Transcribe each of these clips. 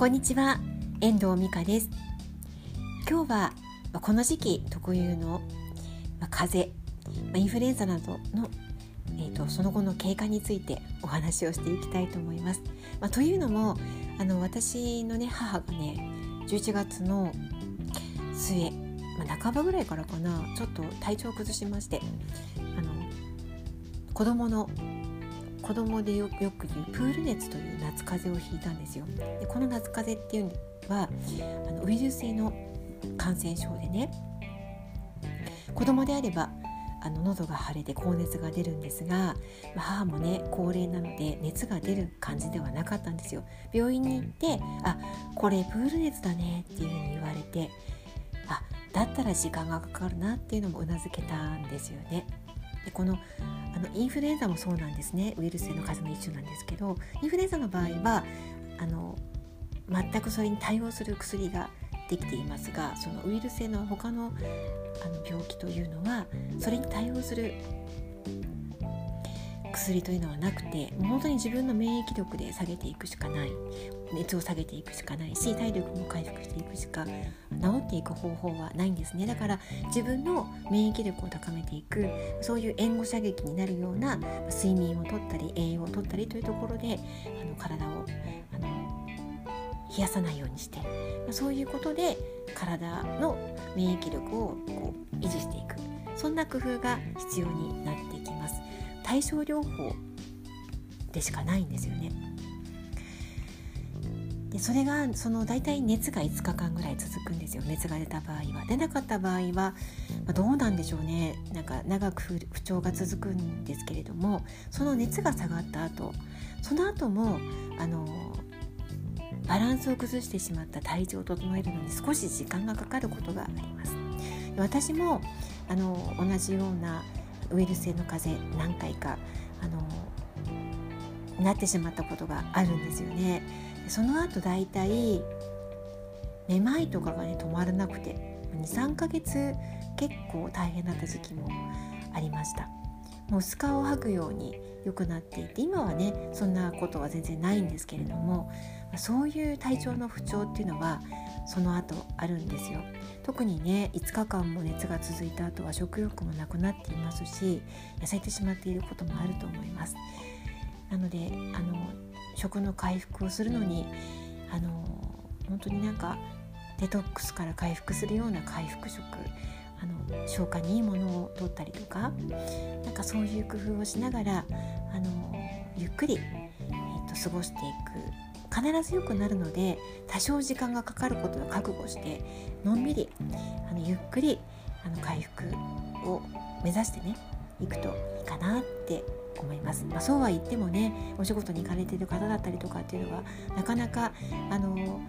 こんにちは遠藤美香です今日はこの時期特有の風邪インフルエンザなどの、えーと、その後の経過についてお話をしていきたいと思います。まあ、というのもあの私のね母がね11月の末、まあ、半ばぐらいからかなちょっと体調を崩しましてあの子供の子供でよく言うプール熱という夏風邪をひいたんですよ。でこの夏風邪っていうのはあのウイルス性の感染症でね子供であればあの喉が腫れて高熱が出るんですが、まあ、母もね高齢なので熱が出る感じではなかったんですよ病院に行って「あこれプール熱だね」っていうふうに言われてあだったら時間がかかるなっていうのもうなずけたんですよね。でこのあのインフルエンザもそうなんですね。ウイルス性の風邪の一種なんですけどインフルエンザの場合はあの全くそれに対応する薬ができていますがそのウイルス性の他のあの病気というのはそれに対応する薬というのはなくてもう本当に自分の免疫力で下げていくしかない。熱を下げていくしかないし体力も回復していくしか治っていく方法はないんですね。だから自分の免疫力を高めていくそういう援護射撃になるような睡眠をとったり栄養をとったりというところであの体をあの冷やさないようにしてそういうことで体の免疫力をこう維持していく。そんな工夫が必要になって対症療法でしかないんですよね。でそれがその大体熱が5日間ぐらい続くんですよ。熱が出た場合は。出なかった場合は、まあ、どうなんでしょうね。なんか長く不調が続くんですけれどもその熱が下がった後その後もあのバランスを崩してしまった体調を整えるのに少し時間がかかることがあります。私もあの同じようなウイルス性の風邪何回かあのなってしまったことがあるんですよね。その後だいたいめまいとかがね止まらなくて23ヶ月結構大変だった時期もありました。もうスカを吐くように良くなっていて今はねそんなことは全然ないんですけれどもそういう体調の不調っていうのはその後あるんですよ。特にね5日間も熱が続いた後は食欲もなくなっていますし痩せてしまっていることもあると思います。なのであの食の回復をするのにあの本当になんかデトックスから回復するような回復食あの消化にいいものを取ったりとかなんかそういう工夫をしながらあのゆっくり、えーと、過ごしていく。必ず良くなるので多少時間がかかることを覚悟してのんびりあのゆっくりあの回復を目指してねいくといいかなって思います、まあ、そうは言ってもねお仕事に行かれてる方だったりとかっていうのはなかなかあの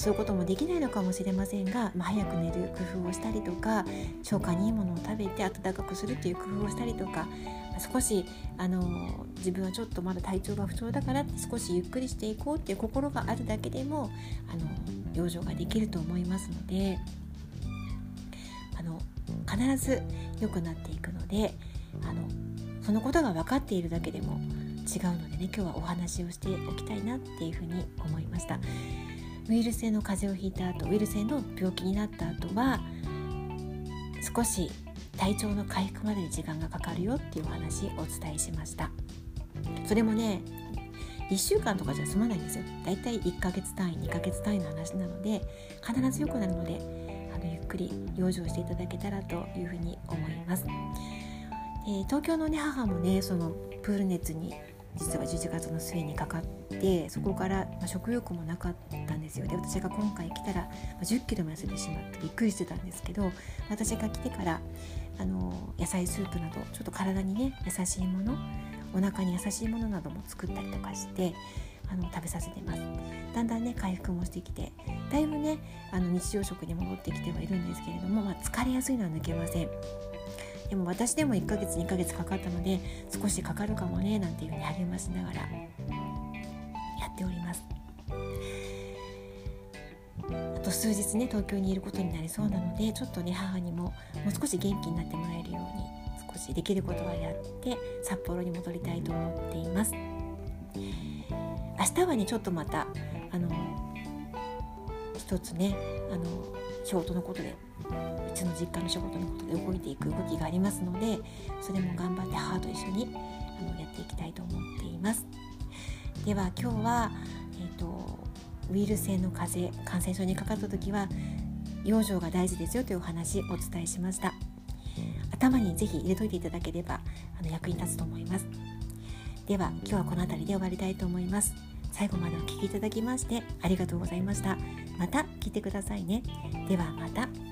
そういうこともできないのかもしれませんが、まあ、早く寝る工夫をしたりとか消化にいいものを食べて温かくするっていう工夫をしたりとか少しあの自分はちょっとまだ体調が不調だから少しゆっくりしていこうっていう心があるだけでもあの養生ができると思いますのであの必ず良くなっていくのであのそのことが分かっているだけでも違うのでね今日はお話をしておきたいなっていうふうに思いました。ウイルス性の風邪をひいた後ウイルス性の病気になった後は少し体調の回復までに時間がかかるよっていうお話お伝えしました。それもね1週間とかじゃ済まないんですよ。だいたい1ヶ月単位2ヶ月単位の話なので必ず良くなるのであのゆっくり養生していただけたらというふうに思います。で東京のね母もねそのプール熱に実は11月の末にかかってそこから、ま食欲もなかったんですよ。で私が今回来たら、ま1 0キロも痩せてしまってびっくりしてたんですけど私が来てからあの野菜スープなどちょっと体にね優しいものお腹に優しいものなども作ったりとかしてあの食べさせてます。だんだんね回復もしてきてだいぶねあの日常食に戻ってきてはいるんですけれども、まあ、疲れやすいのは抜けませんでも私でも1ヶ月2ヶ月かかったので少しかかるかもねなんていうふうに励ましながらやっております。あと数日ね東京にいることになりそうなのでちょっとね母にももう少し元気になってもらえるように少しできることはやって札幌に戻りたいと思っています。明日はねちょっとまたあの一つねあの仕事のことでちの実家の仕事のことで動いていく動きがありますのでそれも頑張って母と一緒にあのやっていきたいと思っています。では今日は、えーと、ウイルス性の風邪感染症にかかった時は養生が大事ですよというお話お伝えしました。頭にぜひ入れといていただければあの役に立つと思います。では今日はこの辺りで終わりたいと思います。最後までお聴きいただきましてありがとうございました。また来てくださいね。ではまた。